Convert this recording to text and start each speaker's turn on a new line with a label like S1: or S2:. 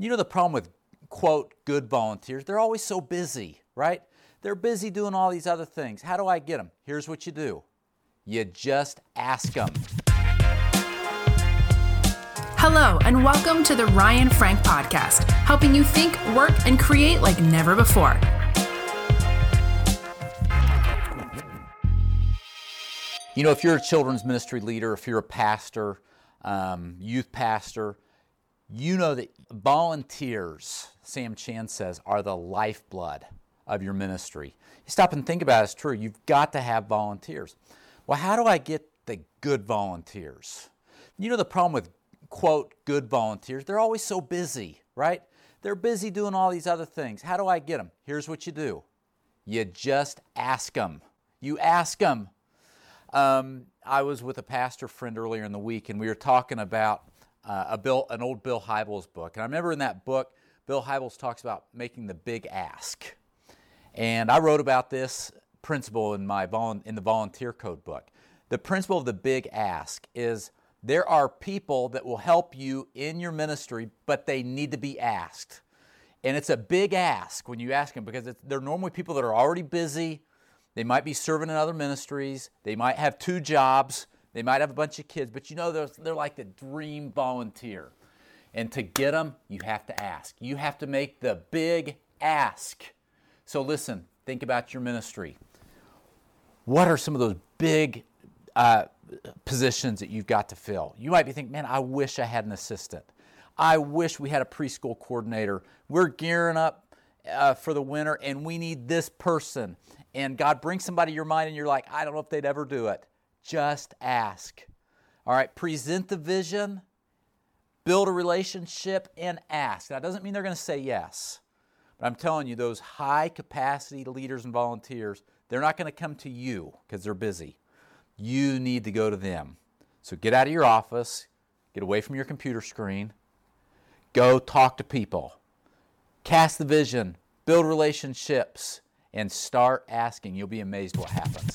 S1: You know the problem with, quote, good volunteers? They're always so busy, right? They're busy doing all these other things. How do I get them? Here's what you do you just ask them.
S2: Hello, and welcome to the Ryan Frank Podcast, helping you think, work, and create like never before.
S1: You know, if you're a children's ministry leader, if you're a pastor, um, youth pastor, you know that volunteers, Sam Chan says, are the lifeblood of your ministry. You stop and think about it, it's true. You've got to have volunteers. Well, how do I get the good volunteers? You know the problem with, quote, good volunteers? They're always so busy, right? They're busy doing all these other things. How do I get them? Here's what you do you just ask them. You ask them. Um, I was with a pastor friend earlier in the week, and we were talking about uh, a Bill, an old Bill Hybels book. And I remember in that book, Bill Hybels talks about making the big ask. And I wrote about this principle in my in the volunteer code book. The principle of the big ask is there are people that will help you in your ministry, but they need to be asked. And it's a big ask when you ask them because they're normally people that are already busy. They might be serving in other ministries. They might have two jobs. They might have a bunch of kids, but you know, they're, they're like the dream volunteer. And to get them, you have to ask. You have to make the big ask. So listen, think about your ministry. What are some of those big uh, positions that you've got to fill? You might be thinking, man, I wish I had an assistant. I wish we had a preschool coordinator. We're gearing up uh, for the winter and we need this person. And God brings somebody to your mind and you're like, I don't know if they'd ever do it. Just ask. All right, present the vision, build a relationship, and ask. That doesn't mean they're going to say yes. But I'm telling you, those high capacity leaders and volunteers, they're not going to come to you because they're busy. You need to go to them. So get out of your office, get away from your computer screen, go talk to people, cast the vision, build relationships, and start asking. You'll be amazed what happens.